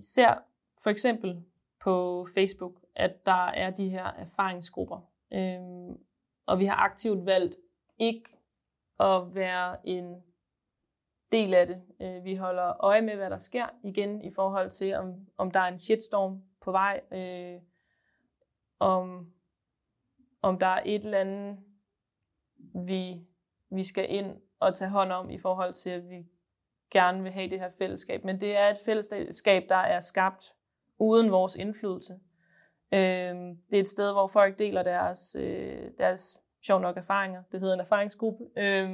ser for eksempel på Facebook, at der er de her erfaringsgrupper. Øh, og vi har aktivt valgt ikke at være en del af det. Øh, vi holder øje med, hvad der sker igen i forhold til, om, om der er en shitstorm på vej, øh, om, om der er et eller andet, vi, vi skal ind og tage hånd om i forhold til, at vi gerne vil have det her fællesskab. Men det er et fællesskab, der er skabt uden vores indflydelse. Øh, det er et sted, hvor folk deler deres, øh, deres sjov nok erfaringer. Det hedder en erfaringsgruppe. Øh,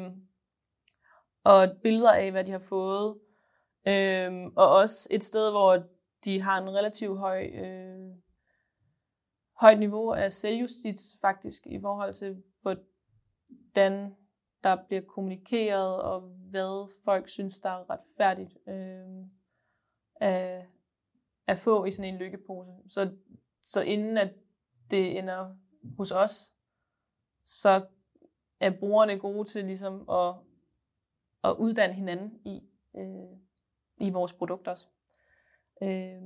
og billeder af, hvad de har fået. Øh, og også et sted, hvor de har en relativt høj, øh, højt niveau af selvjustits faktisk i forhold til, hvordan der bliver kommunikeret, og hvad folk synes, der er retfærdigt øh, at, at få i sådan en lykkepose. Så, så inden at det ender hos os, så er brugerne gode til ligesom at, at uddanne hinanden i, øh, i vores produkter også. Øh,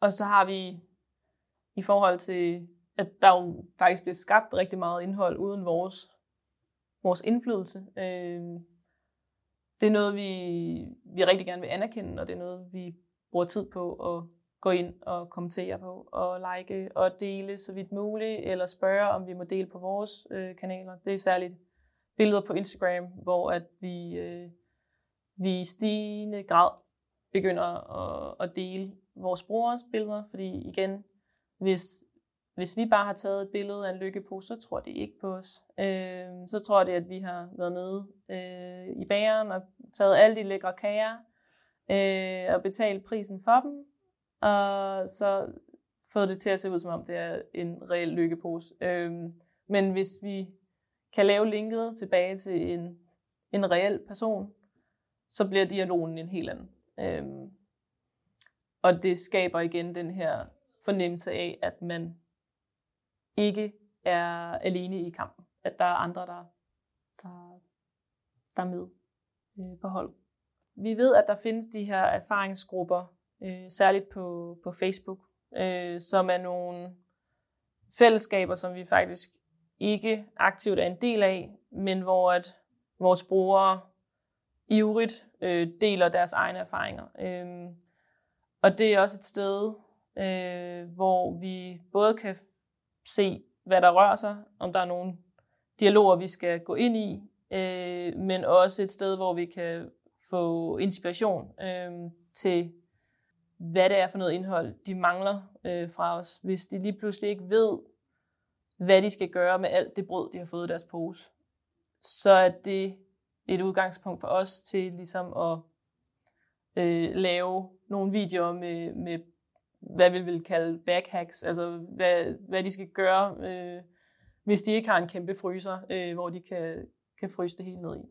og så har vi i forhold til, at der jo faktisk bliver skabt rigtig meget indhold uden vores, vores indflydelse. Øh, det er noget, vi, vi rigtig gerne vil anerkende, og det er noget, vi bruger tid på at gå ind og kommentere på, og like og dele så vidt muligt, eller spørge, om vi må dele på vores øh, kanaler. Det er særligt billeder på Instagram, hvor at vi, øh, vi i stigende grad begynder at, at dele vores brugers billeder, fordi igen, hvis, hvis vi bare har taget et billede af en lykkepose, så tror det ikke på os. Øh, så tror det, at vi har været nede øh, i bageren og taget alle de lækre kager øh, og betalt prisen for dem, og så fået det til at se ud, som om det er en reel lykkepose. Øh, men hvis vi kan lave linket tilbage til en, en reel person, så bliver dialogen en helt anden. Øh, og det skaber igen den her fornemmelse af, at man ikke er alene i kampen. At der er andre, der, der, der er med øh, på hold. Vi ved, at der findes de her erfaringsgrupper, øh, særligt på, på Facebook, øh, som er nogle fællesskaber, som vi faktisk ikke aktivt er en del af, men hvor at vores brugere ivrigt øh, deler deres egne erfaringer. Øh, og det er også et sted, øh, hvor vi både kan se, hvad der rører sig, om der er nogle dialoger, vi skal gå ind i, øh, men også et sted, hvor vi kan få inspiration øh, til, hvad det er for noget indhold, de mangler øh, fra os. Hvis de lige pludselig ikke ved, hvad de skal gøre med alt det brød, de har fået i deres pose, så er det et udgangspunkt for os til ligesom at øh, lave nogle videoer med, med, hvad vi vil kalde backhacks, altså hvad, hvad de skal gøre, øh, hvis de ikke har en kæmpe fryser, øh, hvor de kan, kan fryse det helt ned i.